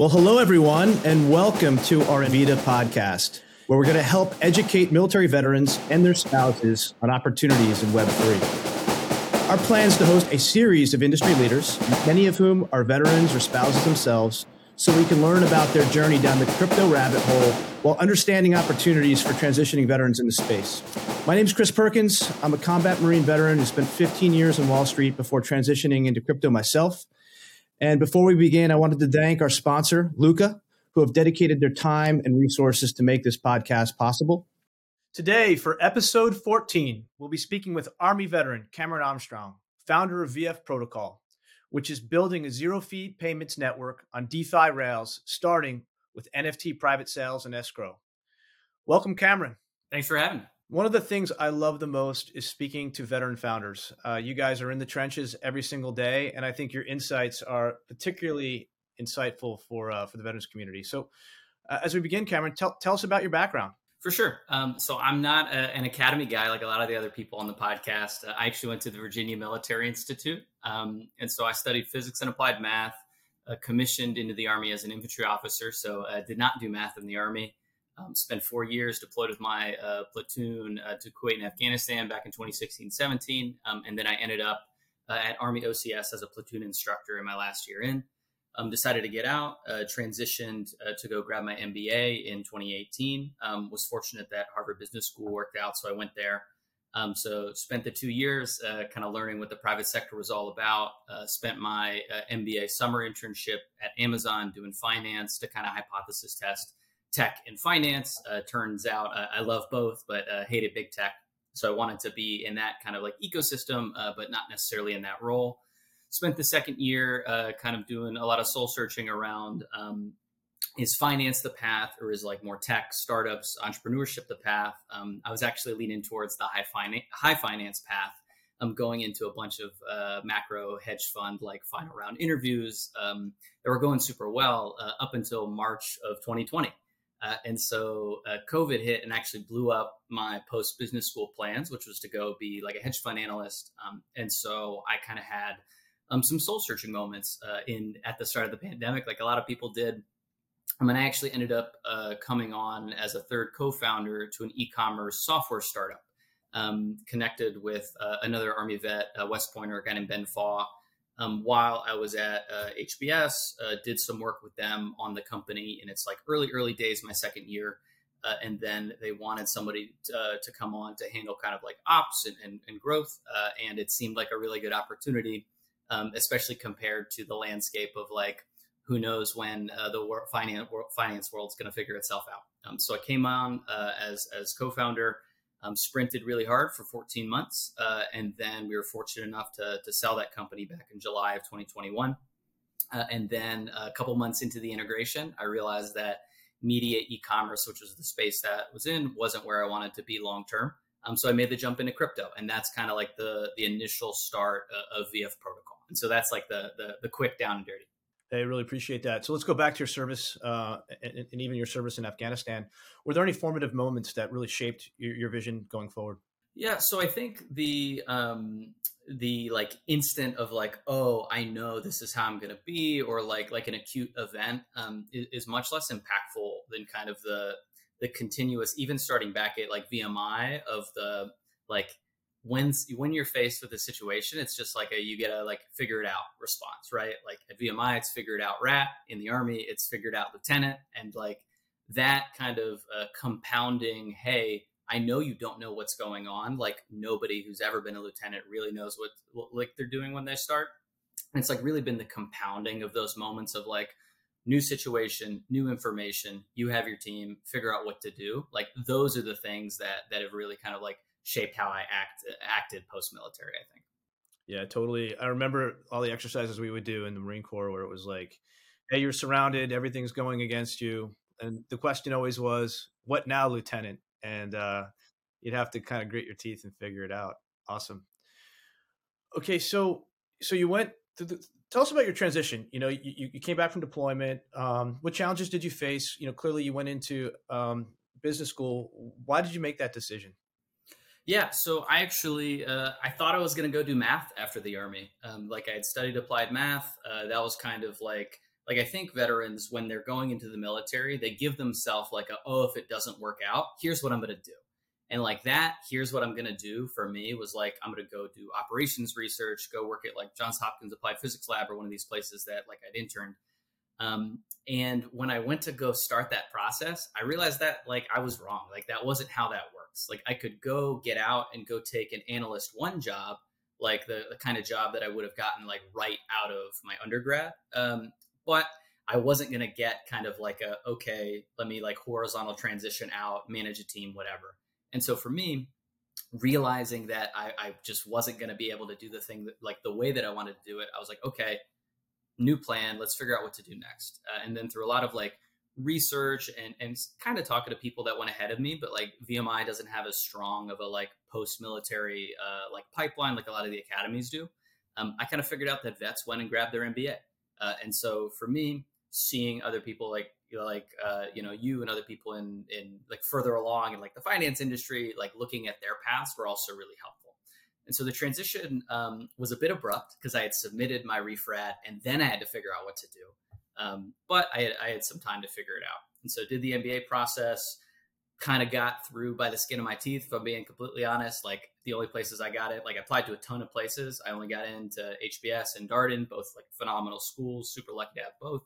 Well, hello, everyone, and welcome to our Invita podcast, where we're going to help educate military veterans and their spouses on opportunities in Web3. Our plan is to host a series of industry leaders, many of whom are veterans or spouses themselves, so we can learn about their journey down the crypto rabbit hole while understanding opportunities for transitioning veterans into space. My name is Chris Perkins. I'm a combat Marine veteran who spent 15 years in Wall Street before transitioning into crypto myself. And before we begin, I wanted to thank our sponsor, Luca, who have dedicated their time and resources to make this podcast possible. Today, for episode 14, we'll be speaking with Army veteran Cameron Armstrong, founder of VF Protocol, which is building a zero fee payments network on DeFi rails, starting with NFT private sales and escrow. Welcome, Cameron. Thanks for having me. One of the things I love the most is speaking to veteran founders. Uh, you guys are in the trenches every single day, and I think your insights are particularly insightful for uh, for the veterans community. So, uh, as we begin, Cameron, tell tell us about your background. For sure. Um, so I'm not a, an academy guy like a lot of the other people on the podcast. Uh, I actually went to the Virginia Military Institute, um, and so I studied physics and applied math. Uh, commissioned into the Army as an infantry officer, so uh, did not do math in the Army. Um, spent four years deployed with my uh, platoon uh, to Kuwait and Afghanistan back in 2016 17. Um, and then I ended up uh, at Army OCS as a platoon instructor in my last year in. Um, decided to get out, uh, transitioned uh, to go grab my MBA in 2018. Um, was fortunate that Harvard Business School worked out, so I went there. Um, so spent the two years uh, kind of learning what the private sector was all about. spent my MBA summer internship at Amazon doing finance to kind of hypothesis test tech and finance. Uh, turns out uh, I love both, but uh, hated big tech. So I wanted to be in that kind of like ecosystem, uh, but not necessarily in that role. Spent the second year uh, kind of doing a lot of soul searching around um, is finance the path or is like more tech startups entrepreneurship the path um, i was actually leaning towards the high, finance high finance path i'm going into a bunch of uh, macro hedge fund like final round interviews um, that were going super well uh, up until march of 2020 uh, and so uh, COVID hit and actually blew up my post business school plans, which was to go be like a hedge fund analyst. Um, and so I kind of had um, some soul searching moments uh, in at the start of the pandemic, like a lot of people did. I mean, I actually ended up uh, coming on as a third co-founder to an e-commerce software startup, um, connected with uh, another Army vet, West Pointer, a guy named Ben Faw um, while I was at uh, HBS, uh, did some work with them on the company in its like early, early days, my second year. Uh, and then they wanted somebody to, uh, to, come on to handle kind of like ops and, and, and growth. Uh, and it seemed like a really good opportunity, um, especially compared to the landscape of like, who knows when uh, the wor- finance, finance world's going to figure itself out. Um, so I came on as, as co-founder um, sprinted really hard for 14 months. Uh, and then we were fortunate enough to, to sell that company back in July of 2021. Uh, and then a couple months into the integration, I realized that media e-commerce, which was the space that was in, wasn't where I wanted to be long term. Um, so I made the jump into crypto, and that's kind of like the the initial start uh, of VF Protocol. And so that's like the, the the quick down and dirty. I really appreciate that. So let's go back to your service uh, and, and, even your service in Afghanistan. Were there any formative moments that really shaped your, your vision going forward? Yeah, so I think the um, the like instant of like, oh, I know this is how I'm going to be, or like like an acute event um, is, is, much less impactful than kind of the the continuous, even starting back at like VMI of the like when when you're faced with a situation, it's just like a you get a like figure it out response, right? Like at VMI, it's figured out rat. In the army, it's figured out lieutenant, and like that kind of uh, compounding. Hey, I know you don't know what's going on. Like nobody who's ever been a lieutenant really knows what, what like they're doing when they start. And it's like really been the compounding of those moments of like new situation, new information. You have your team, figure out what to do. Like those are the things that that have really kind of like shaped how I act acted post military. I think. Yeah, totally. I remember all the exercises we would do in the Marine Corps where it was like, "Hey, you're surrounded. Everything's going against you." And the question always was, "What now, Lieutenant?" And uh, you'd have to kind of grit your teeth and figure it out. Awesome. Okay, so so you went. The, tell us about your transition. You know, you, you came back from deployment. Um, what challenges did you face? You know, clearly you went into um, business school. Why did you make that decision? Yeah, so I actually uh, I thought I was going to go do math after the army. Um, like I had studied applied math. Uh, that was kind of like like I think veterans when they're going into the military, they give themselves like a oh if it doesn't work out, here's what I'm going to do. And like that, here's what I'm going to do for me was like I'm going to go do operations research, go work at like Johns Hopkins Applied Physics Lab or one of these places that like I'd interned. Um, and when I went to go start that process, I realized that like I was wrong. Like that wasn't how that works. Like I could go get out and go take an analyst one job, like the, the kind of job that I would have gotten like right out of my undergrad. Um, but I wasn't going to get kind of like a, okay, let me like horizontal transition out, manage a team, whatever. And so for me, realizing that I, I just wasn't going to be able to do the thing that, like the way that I wanted to do it, I was like, okay, new plan. Let's figure out what to do next. Uh, and then through a lot of like research and and kind of talking to people that went ahead of me, but like VMI doesn't have as strong of a like post military uh, like pipeline like a lot of the academies do. Um, I kind of figured out that vets went and grabbed their MBA. Uh, and so for me, seeing other people like you know, like uh, you know you and other people in in like further along in like the finance industry, like looking at their past, were also really helpful. And so the transition um, was a bit abrupt because I had submitted my REFRAD and then I had to figure out what to do. Um, but I had, I had some time to figure it out. And so did the MBA process, kind of got through by the skin of my teeth, if I'm being completely honest. Like the only places I got it, like I applied to a ton of places. I only got into HBS and Darden, both like phenomenal schools, super lucky to have both.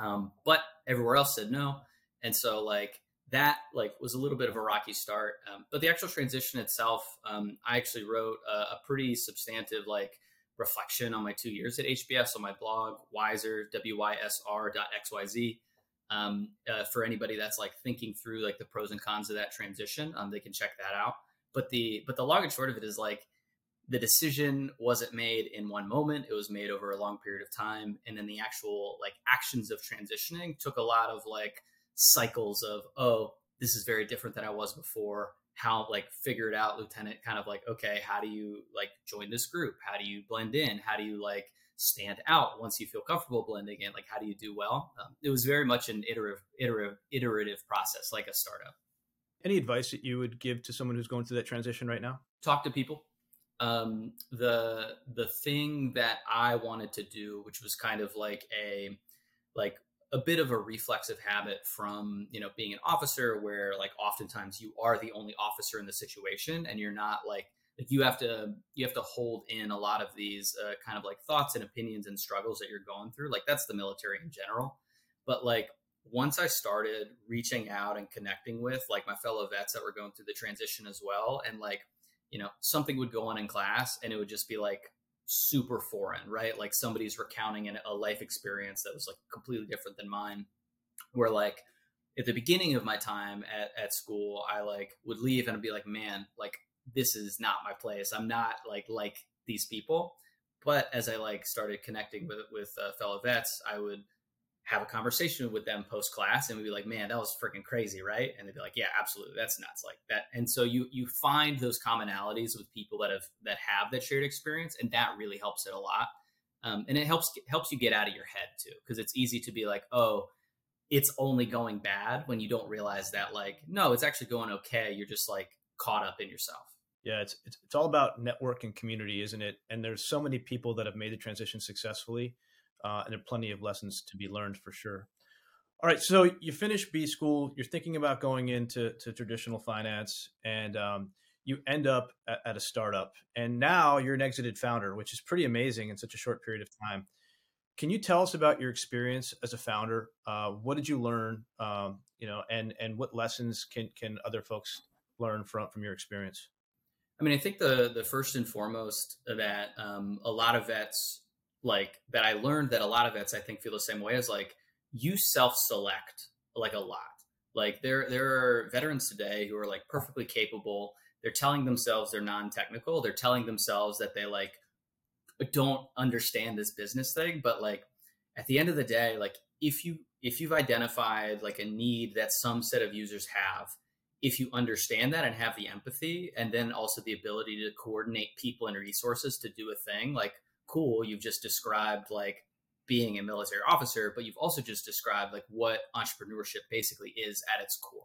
Um, but everywhere else said no. And so like that like was a little bit of a rocky start. Um, but the actual transition itself, um, I actually wrote a, a, pretty substantive like reflection on my two years at HBS on my blog, Wyser, W-Y-S-R.xyz. Um, uh, for anybody that's like thinking through like the pros and cons of that transition, um, they can check that out. But the but the long and short of it is like the decision wasn't made in one moment it was made over a long period of time and then the actual like actions of transitioning took a lot of like cycles of oh this is very different than i was before. How like figure it out lieutenant kind of like okay how do you like join this group? How do you blend in? How do you like stand out once you feel comfortable blending in? Like how do you do well? Um, it was very much an iterative iterative iterative process like a startup. Any advice that you would give to someone who's going through that transition right now? Talk to people. Um, the the thing that I wanted to do, which was kind of like a like a bit of a reflexive habit from you know being an officer, where like oftentimes you are the only officer in the situation, and you're not like like you have to you have to hold in a lot of these uh, kind of like thoughts and opinions and struggles that you're going through. Like that's the military in general, but like once I started reaching out and connecting with like my fellow vets that were going through the transition as well, and like you know, something would go on in class and it would just be like super foreign, right? Like somebody's recounting a life experience that was like completely different than mine. Where like at the beginning of my time at, at school, I like would leave and I'd be like, man, like this is not my place. I'm not like like these people. But as I like started connecting with with uh, fellow vets, I would have a conversation with them post class and we'd be like, man, that was freaking crazy, right? And they'd be like, yeah, absolutely, that's nuts, like that. And so you you find those commonalities with people that have that have that shared experience, and that really helps it a lot. Um, and it helps helps you get out of your head too, because it's easy to be like, oh, it's only going bad when you don't realize that, like, no, it's actually going okay. You're just like caught up in yourself. Yeah, it's, it's it's all about network and community, isn't it? And there's so many people that have made the transition successfully uh, and there are plenty of lessons to be learned for sure. All right, so you finish B school, you're thinking about going into to traditional finance, and um, you end up at, at, a startup, and now you're an exited founder, which is pretty amazing in such a short period of time. Can you tell us about your experience as a founder? Uh, what did you learn? Um, you know, and and what lessons can can other folks learn from from your experience? I mean, I think the the first and foremost that um, a lot of vets like that I learned that a lot of vets I think feel the same way as like you self-select like a lot. Like there there are veterans today who are like perfectly capable. They're telling themselves they're non-technical. They're telling themselves that they like don't understand this business thing, but like at the end of the day, like if you if you've identified like a need that some set of users have, if you understand that and have the empathy and then also the ability to coordinate people and resources to do a thing, like cool, you've just described like being a military officer, but you've also just described like what entrepreneurship basically is at its core.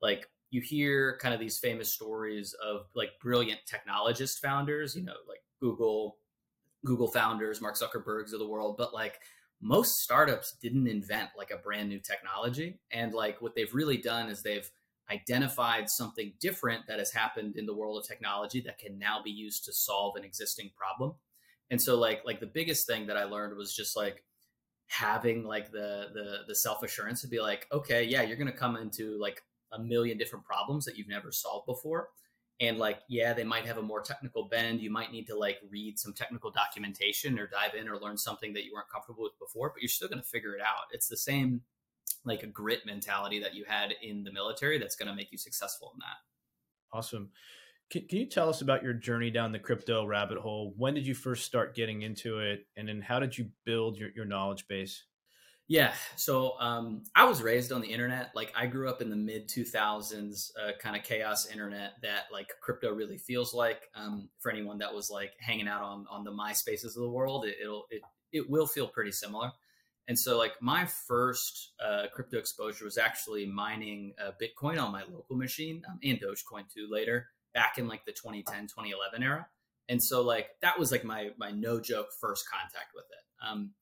Like you hear kind of these famous stories of like brilliant technologist founders, you know, like Google, Google founders, Mark Zuckerberg's of the world, but like most startups didn't invent like a brand new technology. And like what they've really done is they've identified something different that has happened in the world of technology that can now be used to solve an existing problem. And so like like the biggest thing that I learned was just like having like the the the self-assurance to be like, okay, yeah, you're gonna come into like a million different problems that you've never solved before. And like yeah they might have a more technical bend. You might need to like read some technical documentation or dive in or learn something that you weren't comfortable with before but you're still to figure it out. It's the same like a grit mentality that you had in the military that's to make you successful in that. Awesome can, can you tell us about your journey down the crypto rabbit hole when did you first start getting into it and then how did you build your, your knowledge base yeah. So um, I was raised on the internet. Like I grew up in the mid 2000s uh, kind of chaos internet that like crypto really feels like. Um, for anyone that was like hanging out on on the MySpaces of the world, it, it'll it it will feel pretty similar. And so like my first uh, crypto exposure was actually mining uh, Bitcoin on my local machine um, and Dogecoin too later back in like the 2010 2011 era. And so like that was like my my no joke first contact with it. Um,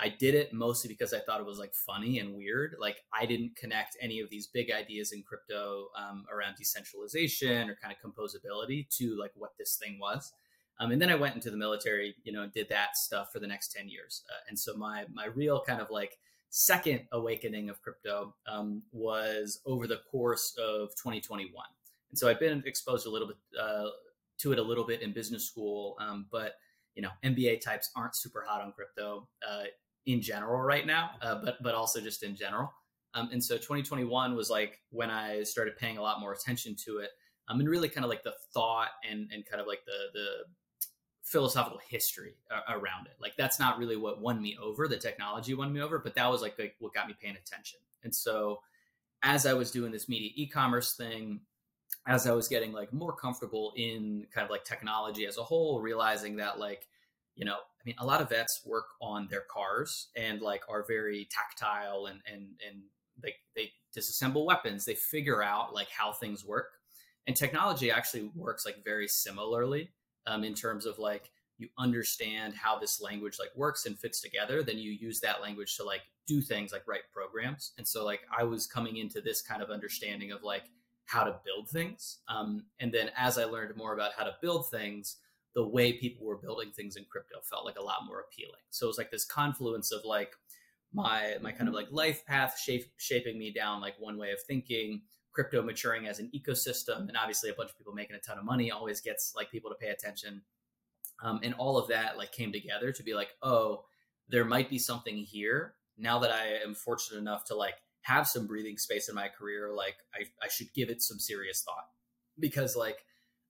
I did it mostly because I thought it was like funny and weird. Like I didn't connect any of these big ideas in crypto um, around decentralization or kind of composability to like what this thing was. Um, and then I went into the military, you know, did that stuff for the next 10 years. Uh, and so my, my real kind of like second awakening of crypto um, was over the course of 2021. And so I've been exposed a little bit uh, to it a little bit in business school, um, but you know, MBA types aren't super hot on crypto. Uh, in general right now, uh, but but also just in general. Um, and so 2021 was like when I started paying a lot more attention to it, um, and really kind of like the thought and and kind of like the the philosophical history uh, around it. Like that's not really what won me over. The technology won me over, but that was like, like what got me paying attention. And so as I was doing this media e-commerce thing, as I was getting like more comfortable in kind of like technology as a whole, realizing that like you know, I mean, a lot of vets work on their cars and like are very tactile and and and they they disassemble weapons. They figure out like how things work, and technology actually works like very similarly um, in terms of like you understand how this language like works and fits together then you use that language to like do things like write programs and so like i was coming into this kind of understanding of like how to build things um, and then as i learned more about how to build things the way people were building things in crypto felt like a lot more appealing. So it was like this confluence of like my my kind of like life path shape, shaping me down like one way of thinking, crypto maturing as an ecosystem, and obviously a bunch of people making a ton of money always gets like people to pay attention. Um, and all of that like came together to be like, oh, there might be something here. Now that I am fortunate enough to like have some breathing space in my career, like I, I should give it some serious thought. Because like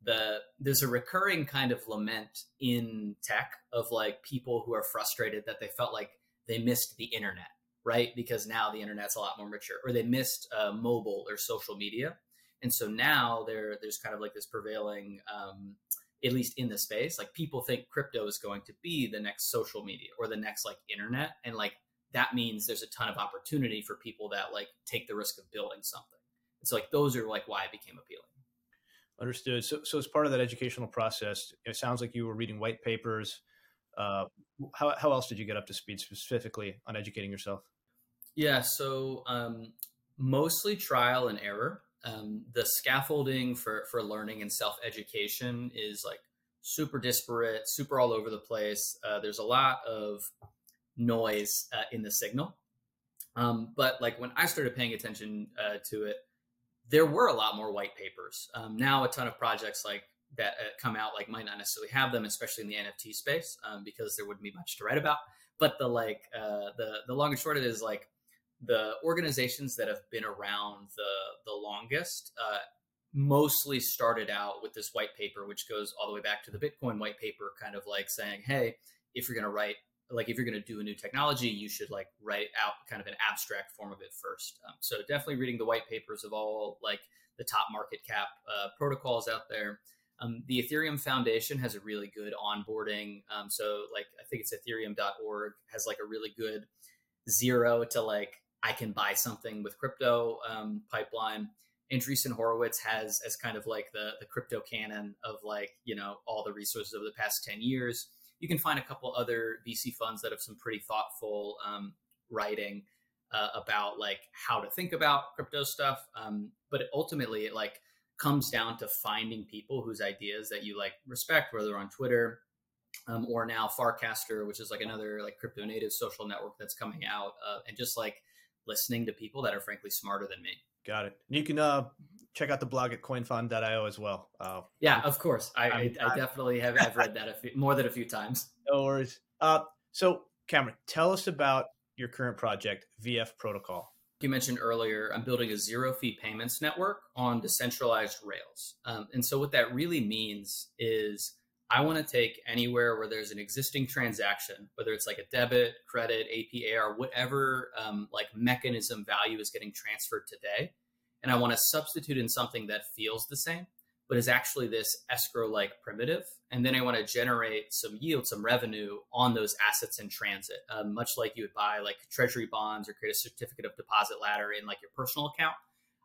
the there's a recurring kind of lament in tech of like people who are frustrated that they felt like they missed the internet right? Because now the internet's a lot more mature or they missed uh, mobile or social media. And so now there there's kind of like this prevailing um, at least in the space like people think crypto is going to be the next social media or the next like internet. And like that means there's a ton of opportunity for people that like take the risk of building something it's so, like those are like why it became appealing Understood. So, so as part of that educational process, it sounds like you were reading white papers. Uh, how, how else did you get up to speed specifically on educating yourself? Yeah, so um, mostly trial and error. Um, the scaffolding for for learning and self education is like super disparate, super all over the place. Uh, there's a lot of noise uh, in the signal. Um, but like when I started paying attention uh, to it, there were a lot more white papers. Um, now, a ton of projects like that uh, come out like might not necessarily have them, especially in the NFT space, um, because there wouldn't be much to write about. But the like uh, the the long and short of it is like the organizations that have been around the the longest uh, mostly started out with this white paper, which goes all the way back to the Bitcoin white paper, kind of like saying, hey, if you're going to write like if you're going to do a new technology, you should like write out kind of an abstract form of it first. Um, so definitely reading the white papers of all like the top market cap uh, protocols out there. Um, the Ethereum Foundation has a really good onboarding. Um, so like I think it's Ethereum.org has like a really good zero to like I can buy something with crypto um, pipeline. Andreessen Horowitz has as kind of like the the crypto canon of like you know all the resources over the past ten years you can find a couple other VC funds that have some pretty thoughtful um, writing uh, about like how to think about crypto stuff. Um, but ultimately, it like comes down to finding people whose ideas that you like respect, whether on Twitter um, or now Farcaster, which is like another like crypto native social network that's coming out, uh, and just like listening to people that are frankly smarter than me. Got it. And You can uh, check out the blog at coinfund.io as well. Uh, yeah, of course. I, I, I definitely have I've read that a few, more than a few times. No worries. Uh, so, Cameron, tell us about your current project, VF Protocol. You mentioned earlier, I'm building a zero fee payments network on decentralized Rails. Um, and so, what that really means is I want to take anywhere where there's an existing transaction, whether it's like a debit, credit, APR, whatever um, like mechanism value is getting transferred today, and I want to substitute in something that feels the same, but is actually this escrow like primitive. And then I want to generate some yield, some revenue on those assets in transit, um, much like you would buy like treasury bonds or create a certificate of deposit ladder in like your personal account.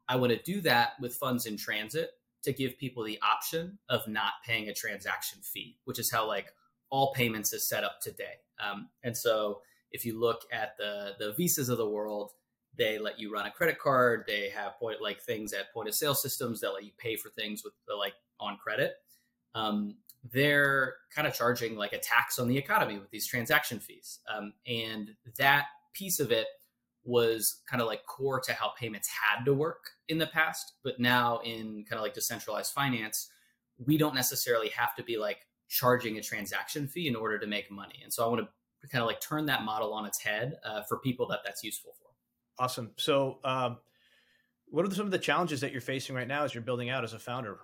I want to do that with funds in transit to give people the option of not paying a transaction fee, which is how like all payments is set up today. Um, and so if you look at the the visas of the world, they let you run a credit card. They have point like things at point of sale systems that let you pay for things with the, like on credit. Um, they're kind of charging like a tax on the economy with these transaction fees, um, and that piece of it was kind of like core to how payments had to work in the past. But now in kind of like decentralized finance, we don't necessarily have to be like charging a transaction fee in order to make money. And so I want to kind of like turn that model on its head uh, for people that that's useful for. Awesome. So, um, what are some of the challenges that you're facing right now as you're building out as a founder?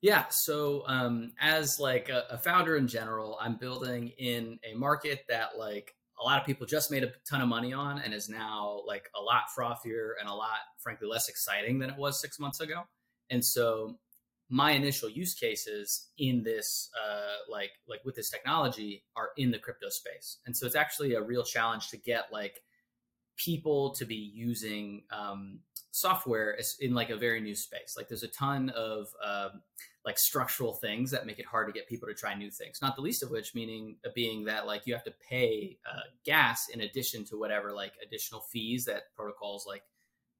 Yeah. So, um, as like a, a founder in general, I'm building in a market that like a lot of people just made a ton of money on and is now like a lot frothier and a lot frankly less exciting than it was six months ago and so my initial use cases in this uh, like like with this technology are in the crypto space and so it's actually a real challenge to get like people to be using um, software in like a very new space like there's a ton of um, like structural things that make it hard to get people to try new things. Not the least of which meaning uh, being that like you have to pay uh, gas in addition to whatever like additional fees that protocols like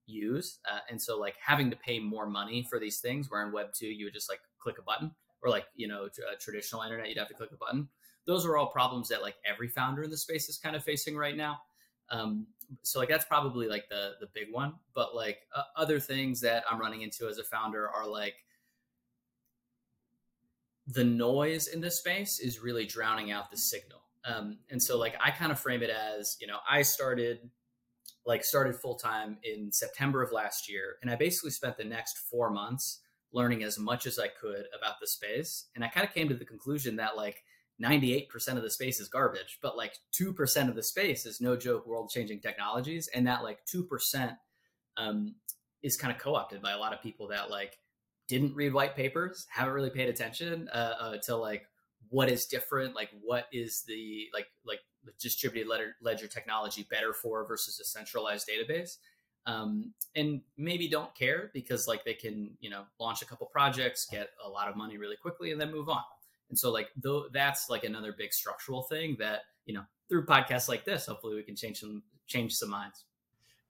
use. Uh, and so like having to pay more money for these things, where in Web two you would just like click a button, or like you know traditional internet you'd have to click a button. Those are all problems that like every founder in the space is kind of facing right now. Um, so like that's probably like the the big one. But like uh, other things that I'm running into as a founder are like the noise in this space is really drowning out the signal. Um, and so like I kind of frame it as, you know, I started like started full time in September of last year. And I basically spent the next four months learning as much as I could about the space. And I kind of came to the conclusion that like 98% of the space is garbage, but like 2% of the space is no joke world changing technologies. And that like 2% um, is kind of co opted by a lot of people that like didn't read white papers, haven't really paid attention uh, uh, to like what is different, like what is the like like distributed ledger, ledger technology better for versus a centralized database, um, and maybe don't care because like they can you know launch a couple projects, get a lot of money really quickly, and then move on. And so like though that's like another big structural thing that you know through podcasts like this, hopefully we can change some change some minds.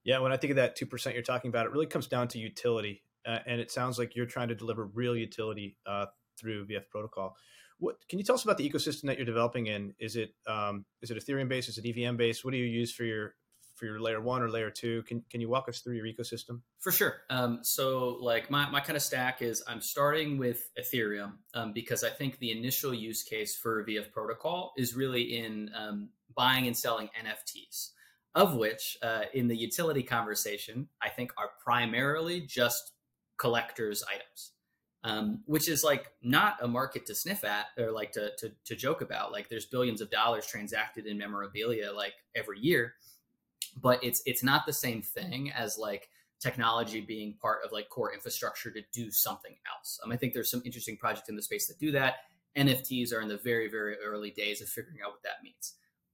Yeah, when I think of that two percent you're talking about, it really comes down to utility uh, and it sounds like you're trying to deliver real utility uh, through VF Protocol. What can you tell us about the ecosystem that you're developing in? Is it um, is it Ethereum based? Is it EVM based? What do you use for your for your layer one or layer two? Can can you walk us through your ecosystem? For sure. Um, so like my, my kind of stack is I'm starting with Ethereum um, because I think the initial use case for VF Protocol is really in um, buying and selling NFTs, of which uh, in the utility conversation I think are primarily just collectors items um, which is like not a market to sniff at or like to, to, to joke about like there's billions of dollars transacted in memorabilia like every year but it's it's not the same thing as like technology being part of like core infrastructure to do something else. Um, i think there's some interesting projects in the space that do that. Nfts are in the very very early days of figuring out what that means.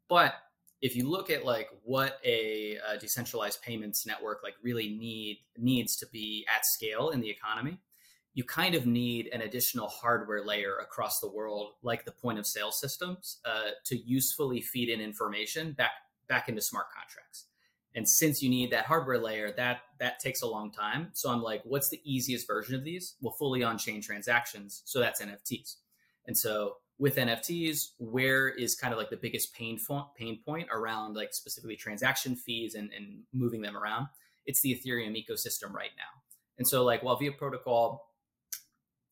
But if you look at like what a, a, decentralized payments network like really need needs to be at scale in the economy you kind of need an additional hardware layer across the world, like the point of sale systems, uh, to usefully feed in information back back into smart contracts. And since you need that hardware layer, that that takes a long time. So I'm like, what's the easiest version of these? Well, fully on chain transactions. So that's NFTs. And so with NFTs, where is kind of like the biggest pain point, pain point around like specifically transaction fees and, and moving them around? It's the Ethereum ecosystem right now. And so like while VF Protocol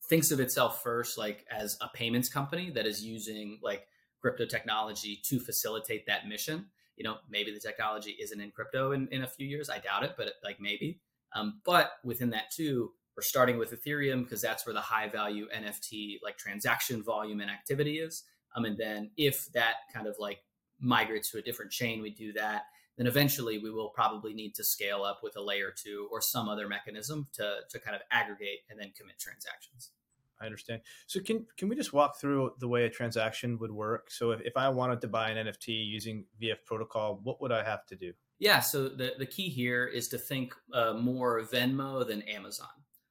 thinks of itself first like as a payments company that is using like crypto technology to facilitate that mission, you know, maybe the technology isn't in crypto in, in a few years. I doubt it, but like maybe. Um, but within that too, we're starting with Ethereum because that's where the high value NFT like transaction volume and activity is. Um, and then if that kind of like migrates to a different chain, we do that. Then eventually we will probably need to scale up with a layer two or some other mechanism to to kind of aggregate and then commit transactions. I understand. So can can we just walk through the way a transaction would work? So if, if I wanted to buy an NFT using VF protocol, what would I have to do? Yeah, so the, the key here is to think uh, more Venmo than Amazon.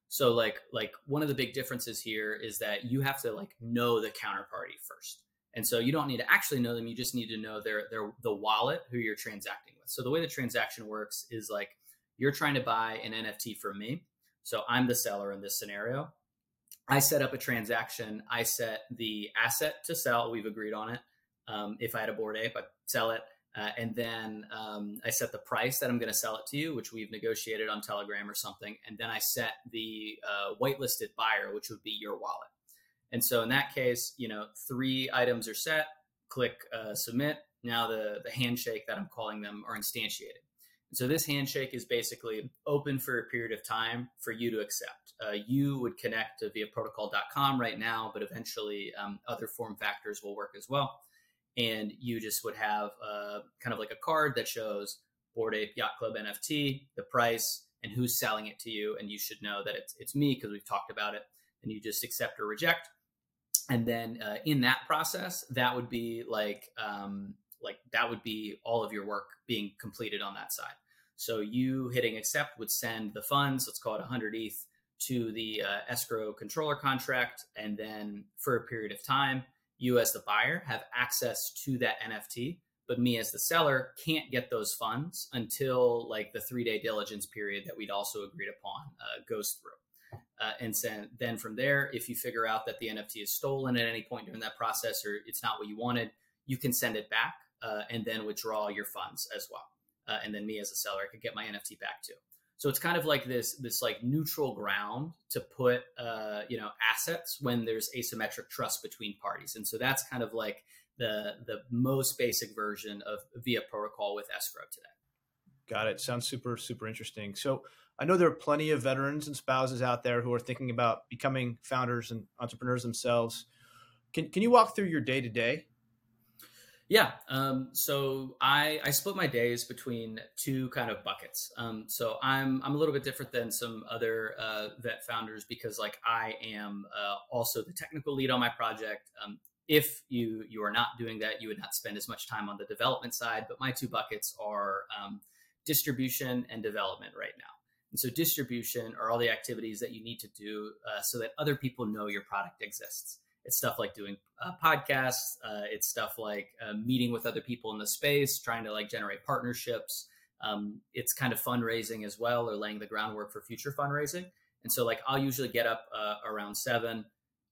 So like like one of the big differences here is that you have to like know the counterparty first. And so you don't need to actually know them, you just need to know their their the wallet who you're transacting with. So the way the transaction works is like you're trying to buy an NFT from me. So I'm the seller in this scenario. I set up a transaction. I set the asset to sell. We've agreed on it. Um, if I had a Bored Ape, I sell it. Uh, and then um, I set the price that I'm going to sell it to you, which we've negotiated on Telegram or something. And then I set the uh, whitelisted buyer, which would be your wallet. And so in that case, you know, three items are set. Click uh, submit. Now the the handshake that I'm calling them are instantiated. So this handshake is basically open for a period of time for you to accept. Uh, you would connect to VF protocol.com right now, but eventually um, other form factors will work as well and you just would have uh, kind of like a card that shows Bored Ape Yacht Club NFT, the price, and who's selling it to you, and you should know that it's it's me because we've talked about it, and you just accept or reject, and then uh, in that process, that would be like um, like that would be all of your work being completed on that side. So you hitting accept would send the funds, let's call it 100 ETH, to the uh, escrow controller contract, and then for a period of time you as the buyer have access to that NFT, but me as the seller can't get those funds until like the three day diligence period that we'd also agreed upon uh, goes through. Uh, and then from there, if you figure out that the NFT is stolen at any point during that process or it's not what you wanted, you can send it back uh, and then withdraw your funds as well. Uh, and then me as a seller, I could get my NFT back too. So it's kind of like this this like neutral ground to put uh, you know assets when there's asymmetric trust between parties, and so that's kind of like the the most basic version of VF protocol with escrow today. Got it. Sounds super super interesting. So I know there are plenty of veterans and spouses out there who are thinking about becoming founders and entrepreneurs themselves. Can can you walk through your day to day yeah. Um, so I, I split my days between two kind of buckets. Um, so I'm I'm a little bit different than some other uh, vet founders because like I am uh, also the technical lead on my project. Um, if you you are not doing that, you would not spend as much time on the development side. But my two buckets are um, distribution and development right now. And so distribution are all the activities that you need to do uh, so that other people know your product exists. It's stuff like doing uh, podcasts. Uh, it's stuff like uh, meeting with other people in the space, trying to like generate partnerships. Um, it's kind of fundraising as well, or laying the groundwork for future fundraising. And so, like, I'll usually get up uh, around seven,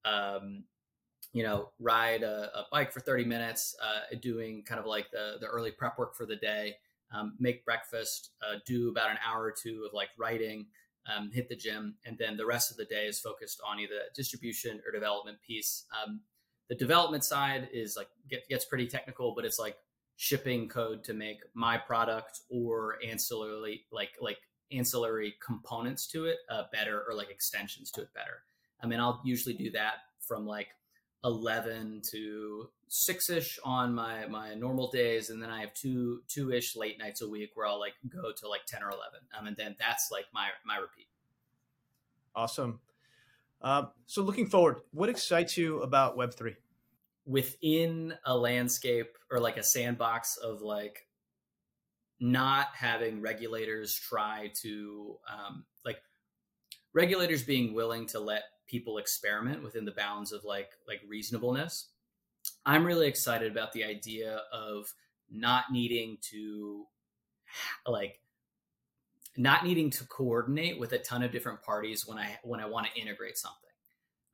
um, you know, ride a, a, bike for 30 minutes, uh, doing kind of like the, the early prep work for the day, um, make breakfast, uh, do about an hour or two of like writing, um, hit the gym, and then the rest of the day is focused on either distribution or development piece. Um, the development side is like get, gets pretty technical, but it's like shipping code to make my product or ancillary like like ancillary components to it uh, better or like extensions to it better. I mean, I'll usually do that from like 11 to 6ish on my my normal days and then i have two two-ish late nights a week where i'll like go to like 10 or 11 um, and then that's like my my repeat. Awesome. Um, so looking forward what excites you about web3 within a landscape or like a sandbox of like not having regulators try to um, like regulators being willing to let people experiment within the bounds of like like reasonableness. I'm really excited about the idea of not needing to like not needing to coordinate with a ton of different parties when I when I want to integrate something.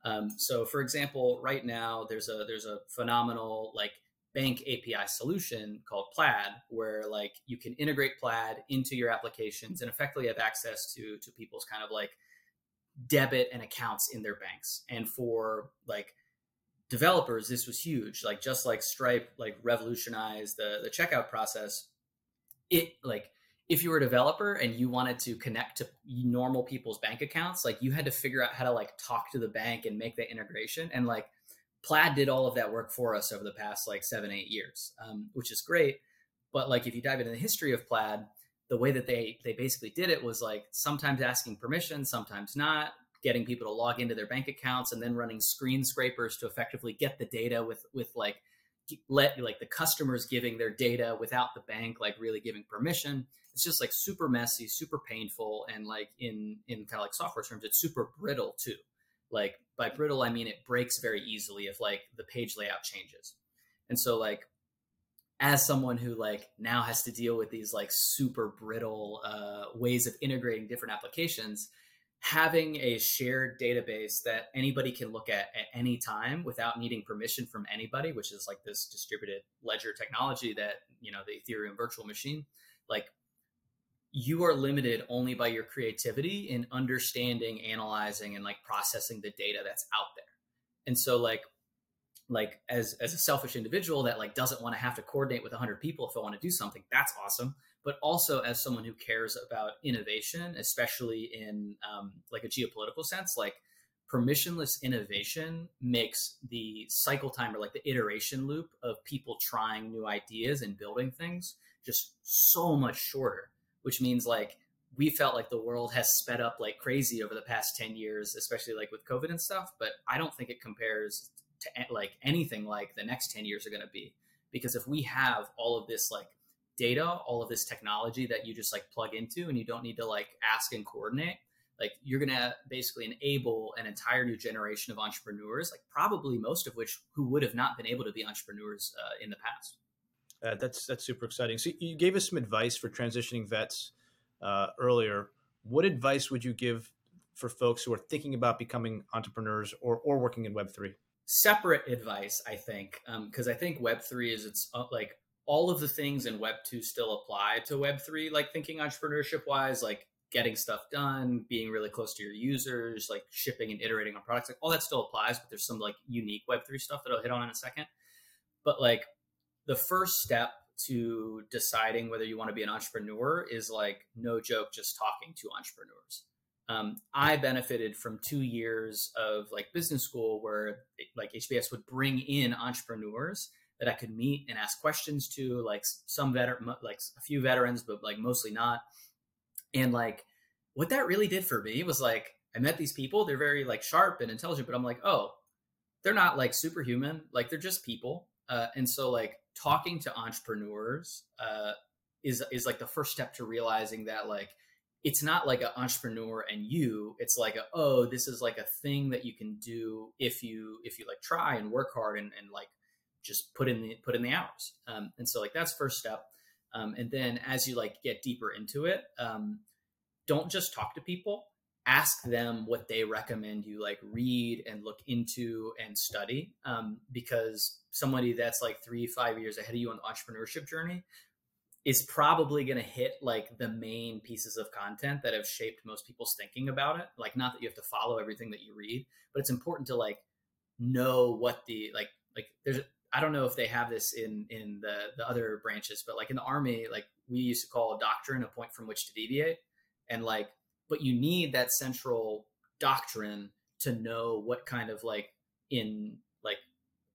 Um, so, for example, right now there's a there's a phenomenal like bank API solution called Plaid, where like you can integrate Plaid into your applications and effectively have access to to people's kind of like debit and accounts in their banks. And for like developers, this was huge. Like just like Stripe like revolutionized the the checkout process. It like if you were a developer and you wanted to connect to normal people's bank accounts, like you had to figure out how to like talk to the bank and make the integration. And like Plaid did all of that work for us over the past like seven, eight years, um, which is great. But like if you dive into the history of Plaid, the way that they they basically did it was like sometimes asking permission, sometimes not, getting people to log into their bank accounts, and then running screen scrapers to effectively get the data with with like let like the customers giving their data without the bank like really giving permission. It's just like super messy super painful and like in in kind of like software terms it's super brittle too. Like by brittle i mean it breaks very easily if like the page layout changes. And so like as someone who like now has to deal with these like super brittle uh, ways of integrating different applications having a shared database that anybody can look at at any time without needing permission from anybody which is like this distributed ledger technology that you know the ethereum virtual machine like you are limited only by your creativity in understanding analyzing and like processing the data that's out there. And so like like as as a selfish individual that like doesn't want to have to coordinate with 100 people if i want to do something that's awesome but also as someone who cares about innovation, especially in um, like a geopolitical sense, like permissionless innovation makes the cycle time or like the iteration loop of people trying new ideas and building things just so much shorter, which means like we felt like the world has sped up like crazy over the past 10 years, especially like with COVID and stuff. But I don't think it compares to like anything like the next 10 years are going to be. Because if we have all of this like data, all of this technology that you just like plug into and you don't need to like ask and coordinate, like you're going to basically enable an entire new generation of entrepreneurs, like probably most of which who would have not been able to be entrepreneurs uh, in the past. Uh, that's that's super exciting. So you gave us some advice for transitioning vets uh, earlier. What advice would you give for folks who are thinking about becoming entrepreneurs or or working in Web three? Separate advice, I think, because um, I think Web three is it's uh, like all of the things in Web 2 still apply to Web 3, like thinking entrepreneurship wise, like getting stuff done, being really close to your users, like shipping and iterating on products, like all that still applies, but there's some like unique Web3 stuff that I'll hit on in a second. But like the first step to deciding whether you want to be an entrepreneur is like no joke, just talking to entrepreneurs. Um, I benefited from two years of like business school where like HBS would bring in entrepreneurs that I could meet and ask questions to, like some veteran, like a few veterans, but like mostly not. And like what that really did for me was like I met these people. They're very like sharp and intelligent, but I'm like, oh, they're not like superhuman. Like they're just people. Uh, and so like talking to entrepreneurs uh, is is like the first step to realizing that like it's not like an entrepreneur and you it's like a oh this is like a thing that you can do if you if you like try and work hard and, and like just put in the put in the hours. Um, and so like that's first step. Um, and then as you like get deeper into it, um, don't just talk to people. Ask them what they recommend you like read and look into and study. Um, because somebody that's like three, five years ahead of you on the entrepreneurship journey is probably going to hit like the main pieces of content that have shaped most people's thinking about it. Like, not that you have to follow everything that you read, but it's important to like know what the like like there's I don't know if they have this in in the the other branches, but like in the army, like we used to call a doctrine a point from which to deviate, and like, but you need that central doctrine to know what kind of like in like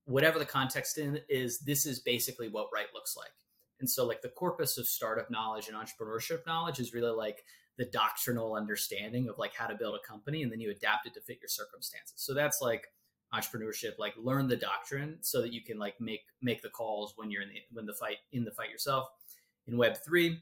whatever the context in is. This is basically what right looks like, and so like the corpus of startup knowledge and entrepreneurship knowledge is really like the doctrinal understanding of like how to build a company, and then you adapt it to fit your circumstances. So that's like entrepreneurship like learn the doctrine so that you can like make make the calls when you're in the when the fight in the fight yourself in web 3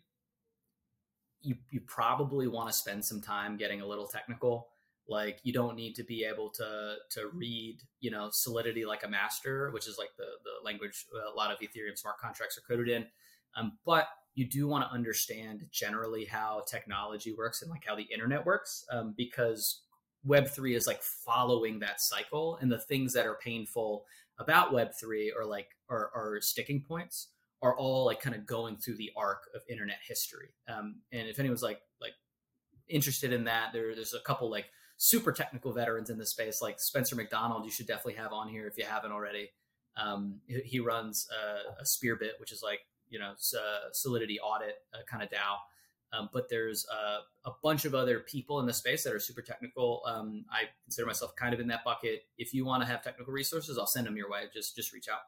you you probably want to spend some time getting a little technical Like you don't need to be able to to read, you know, Solidity like a master, which is like the the language uh, a lot of Ethereum smart contracts are coded in. Um, but you do want to understand generally how technology works and like how the internet works, um, because Web three is like following that cycle, and the things that are painful about Web three or like are, are sticking points are all like kind of going through the arc of internet history. Um, and if anyone's like like interested in that, there there's a couple like super technical veterans in the space, like Spencer McDonald. You should definitely have on here if you haven't already. Um, he runs a, a Spearbit, which is like you know uh, Solidity audit uh, kind of DAO. Um, but there's uh, a bunch of other people in the space that are super technical. Um, I consider myself kind of in that bucket. If you want to have technical resources, I'll send them your way. Just just reach out.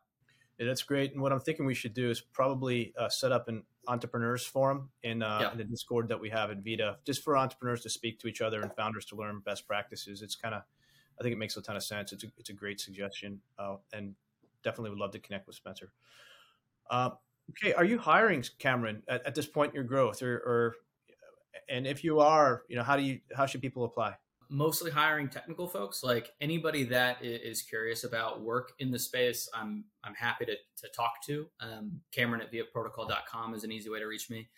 Yeah, that's great. And what I'm thinking we should do is probably uh, set up an entrepreneurs forum in, uh, yeah. in the Discord that we have at VIDA, just for entrepreneurs to speak to each other and founders to learn best practices. It's kind of, I think it makes a ton of sense. It's a, it's a great suggestion, uh, and definitely would love to connect with Spencer. Okay, are you hiring Cameron at, at this point in your growth, or, or and if you are, you know, how do you how should people apply? mostly hiring technical folks. Like anybody that is curious about work in the space i'm i'm happy to, to talk to. Um, cameron at vfprotocol.com is an easy way to reach me.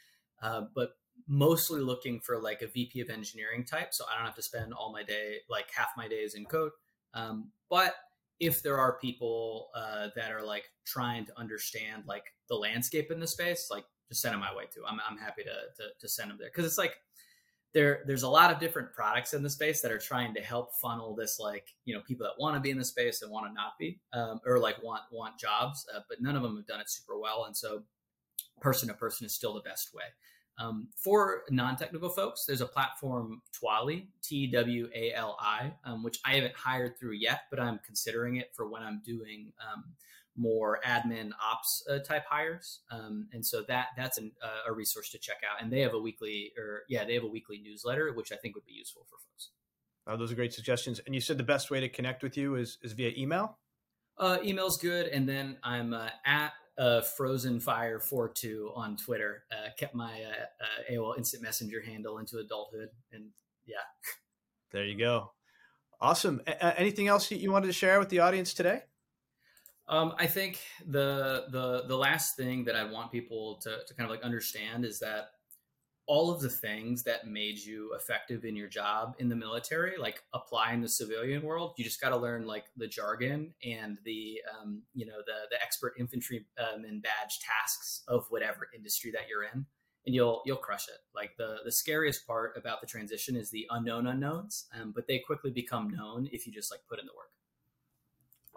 Uh, but mostly looking for like a vp of engineering type. So i don't have to spend all my day like half my days in code. Um, but if there are people uh, that are like trying to understand like the landscape in the space like just send them my way too. I'm, I'm happy to, to, to send them there. Because it's like there there's a lot of different products in the space that are trying to help funnel this like you know people that want to be in the space and want to not be um, or like want want jobs uh, but none of them have done it super well and so person to person is still the best way. Um, for non-technical folks there's a platform twali t-w-a-l-i um, which i haven't hired through yet but i'm considering it for when i'm doing um, more admin ops uh, type hires. Um, and so that that's an, uh, a resource to check out. And they have a weekly or yeah they have a weekly newsletter which i think would be useful for folks. Uh, those are great suggestions. And you said the best way to connect with you is, is via email? Uh, email's good. And then i'm uh, at uh, frozen fire 42 on twitter. Kept my aol instant messenger handle into adulthood. And yeah. There you go. Awesome. Anything else you wanted to share with the audience today um, I think the the the last thing that I want people to, to kind of like understand is that all of the things that made you effective in your job in the military, like apply in the civilian world, you just got to learn like the jargon and the um, you know the the expert infantryman um, and badge tasks of whatever industry that you're in, and you'll you'll crush it. Like the the scariest part about the transition is the unknown unknowns, um, but they quickly become known if you just like put in the work.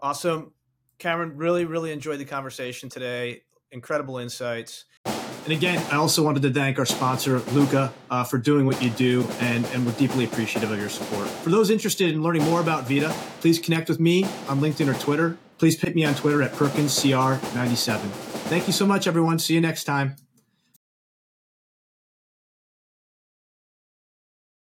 Awesome. Cameron, really, really enjoyed the conversation today. Incredible insights. And again, I also wanted to thank our sponsor, Luca, uh, for doing what you do, and, and we're deeply appreciative of your support. For those interested in learning more about VIDA, please connect with me on LinkedIn or Twitter. Please pick me on Twitter at PerkinsCR97. Thank you so much, everyone. See you next time.